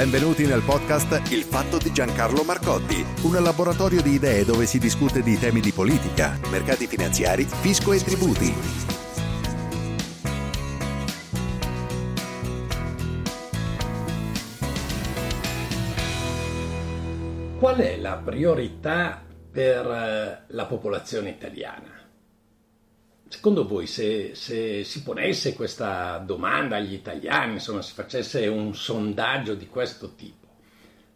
Benvenuti nel podcast Il fatto di Giancarlo Marcotti, un laboratorio di idee dove si discute di temi di politica, mercati finanziari, fisco e tributi. Qual è la priorità per eh, la popolazione italiana? Secondo voi, se, se, si ponesse questa domanda agli italiani, insomma, si facesse un sondaggio di questo tipo,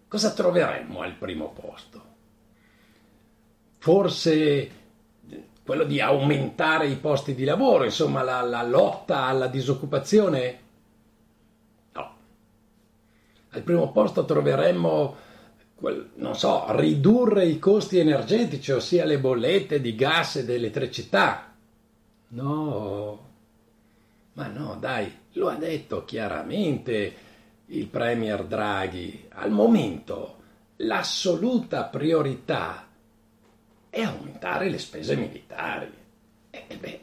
cosa troveremmo al primo posto? Forse quello di aumentare i posti di lavoro, insomma, la, la lotta alla disoccupazione? No. Al primo posto troveremmo non so, ridurre i costi energetici, ossia le bollette di gas e di elettricità. No, ma no, dai, lo ha detto chiaramente il Premier Draghi. Al momento l'assoluta priorità è aumentare le spese militari. E eh, beh,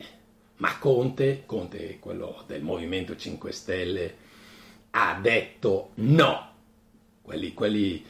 ma Conte, Conte, quello del Movimento 5 Stelle, ha detto no. Quelli, quelli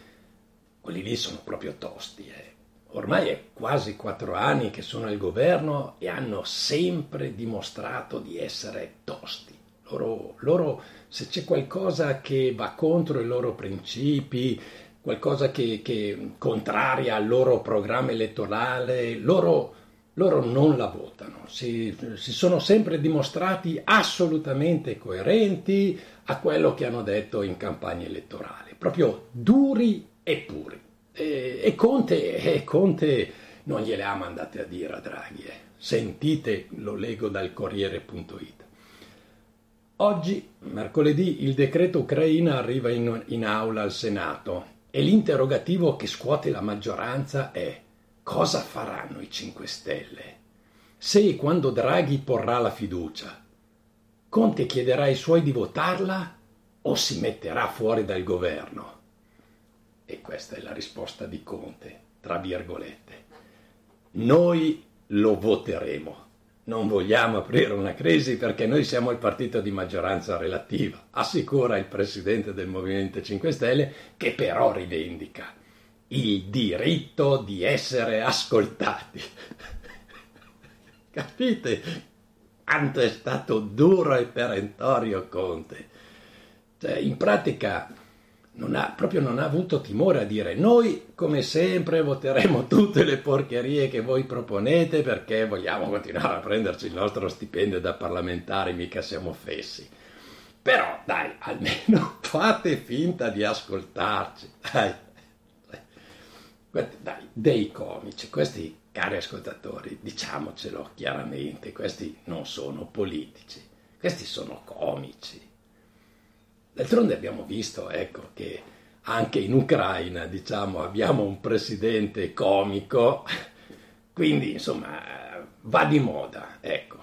quelli lì sono proprio tosti. Eh. Ormai è quasi quattro anni che sono al governo e hanno sempre dimostrato di essere tosti. Loro, loro se c'è qualcosa che va contro i loro principi, qualcosa che, che contraria al loro programma elettorale, loro, loro non la votano. Si, si sono sempre dimostrati assolutamente coerenti a quello che hanno detto in campagna elettorale, proprio duri e puri. E, e, Conte, e Conte non gliele ha mandate a dire a Draghi. Eh. Sentite, lo leggo dal Corriere.it. Oggi, mercoledì, il decreto Ucraina arriva in, in aula al Senato e l'interrogativo che scuote la maggioranza è cosa faranno i 5 Stelle? Se e quando Draghi porrà la fiducia, Conte chiederà ai suoi di votarla o si metterà fuori dal governo? E questa è la risposta di Conte, tra virgolette. Noi lo voteremo. Non vogliamo aprire una crisi perché noi siamo il partito di maggioranza relativa, assicura il presidente del Movimento 5 Stelle, che però rivendica il diritto di essere ascoltati. Capite quanto è stato duro e perentorio Conte? Cioè, in pratica non ha, proprio non ha avuto timore a dire noi come sempre voteremo tutte le porcherie che voi proponete perché vogliamo continuare a prenderci il nostro stipendio da parlamentari, mica siamo fessi. Però dai, almeno fate finta di ascoltarci. Dai, dai dei comici, questi cari ascoltatori, diciamocelo chiaramente, questi non sono politici, questi sono comici D'altronde abbiamo visto ecco, che anche in Ucraina diciamo, abbiamo un presidente comico, quindi insomma va di moda. Ecco.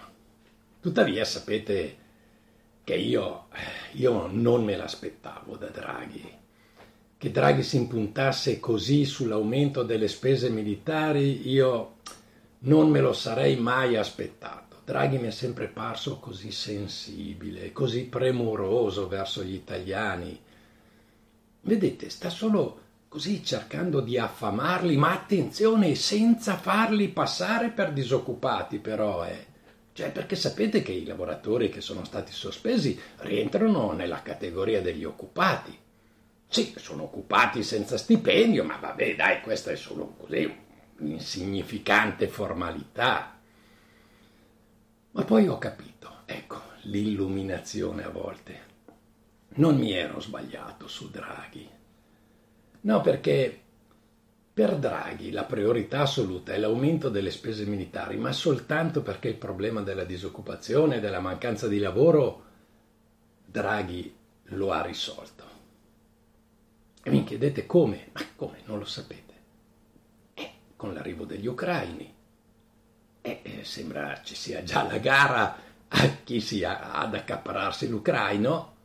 Tuttavia sapete che io, io non me l'aspettavo da Draghi. Che Draghi si impuntasse così sull'aumento delle spese militari, io non me lo sarei mai aspettato. Draghi mi è sempre parso così sensibile, così premuroso verso gli italiani. Vedete, sta solo così cercando di affamarli, ma attenzione, senza farli passare per disoccupati però, eh. Cioè, perché sapete che i lavoratori che sono stati sospesi rientrano nella categoria degli occupati. Sì, sono occupati senza stipendio, ma vabbè, dai, questa è solo così un'insignificante formalità. Ma poi ho capito, ecco, l'illuminazione a volte. Non mi ero sbagliato su Draghi. No, perché per Draghi la priorità assoluta è l'aumento delle spese militari, ma soltanto perché il problema della disoccupazione della mancanza di lavoro Draghi lo ha risolto. E mi chiedete come? Ma come? Non lo sapete. Eh, con l'arrivo degli ucraini. E eh, sembra ci sia già la gara a chi sia ad accapararsi l'ucraino.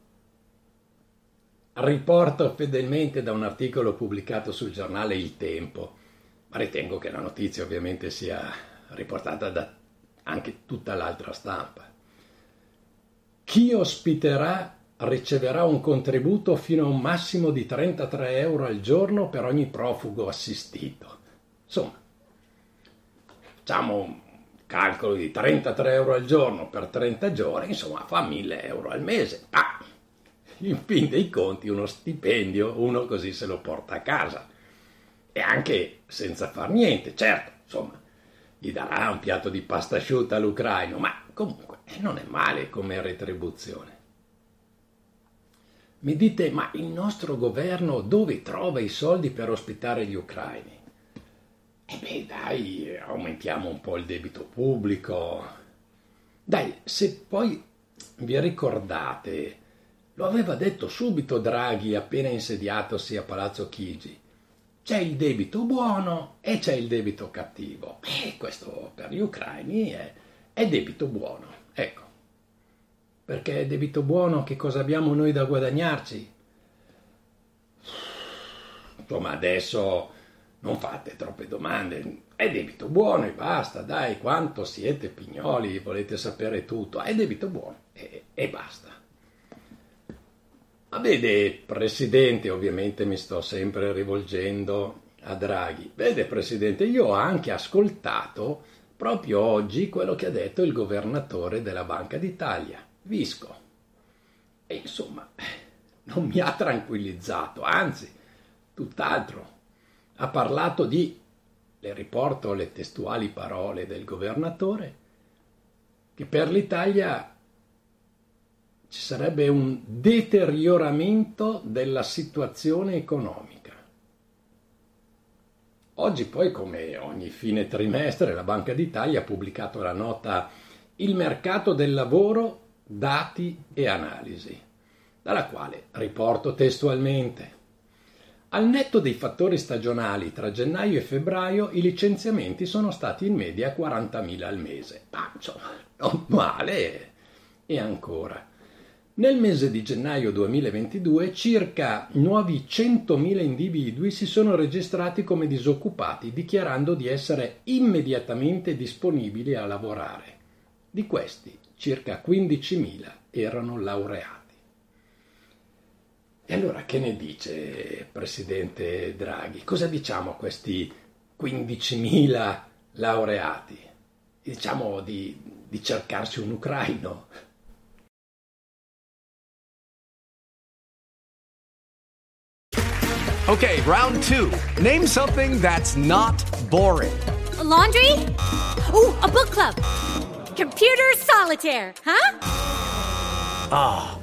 Riporto fedelmente da un articolo pubblicato sul giornale Il Tempo, ma ritengo che la notizia ovviamente sia riportata da anche tutta l'altra stampa. Chi ospiterà riceverà un contributo fino a un massimo di 33 euro al giorno per ogni profugo assistito. Insomma, facciamo un calcolo di 33 euro al giorno per 30 giorni, insomma fa 1000 euro al mese. Ah, in fin dei conti uno stipendio, uno così se lo porta a casa. E anche senza far niente, certo, insomma, gli darà un piatto di pasta asciutta all'ucraino, ma comunque non è male come retribuzione. Mi dite, ma il nostro governo dove trova i soldi per ospitare gli ucraini? E beh, dai, aumentiamo un po' il debito pubblico. Dai, se poi vi ricordate, lo aveva detto subito Draghi appena insediatosi a Palazzo Chigi. C'è il debito buono e c'è il debito cattivo. E questo per gli ucraini è, è debito buono. Ecco. Perché è debito buono, che cosa abbiamo noi da guadagnarci? Insomma, adesso non fate troppe domande. È debito buono e basta, dai, quanto siete pignoli, volete sapere tutto. È debito buono e, e basta. Ma vede, Presidente, ovviamente mi sto sempre rivolgendo a Draghi. Vede, Presidente, io ho anche ascoltato proprio oggi quello che ha detto il governatore della Banca d'Italia. Visco. E insomma, non mi ha tranquillizzato, anzi, tutt'altro. Ha parlato di, le riporto le testuali parole del governatore, che per l'Italia ci sarebbe un deterioramento della situazione economica. Oggi poi, come ogni fine trimestre, la Banca d'Italia ha pubblicato la nota Il mercato del lavoro dati e analisi, dalla quale riporto testualmente. Al netto dei fattori stagionali tra gennaio e febbraio i licenziamenti sono stati in media 40.000 al mese. Ma non male. E ancora. Nel mese di gennaio 2022 circa nuovi 100.000 individui si sono registrati come disoccupati, dichiarando di essere immediatamente disponibili a lavorare. Di questi circa 15.000 erano laureati. E allora che ne dice Presidente Draghi? Cosa diciamo a questi 15.000 laureati? Diciamo di, di cercarsi un ucraino? Okay, round two. Name something that's not boring. A laundry? Ooh, a book club. Computer solitaire, huh? Ah, oh,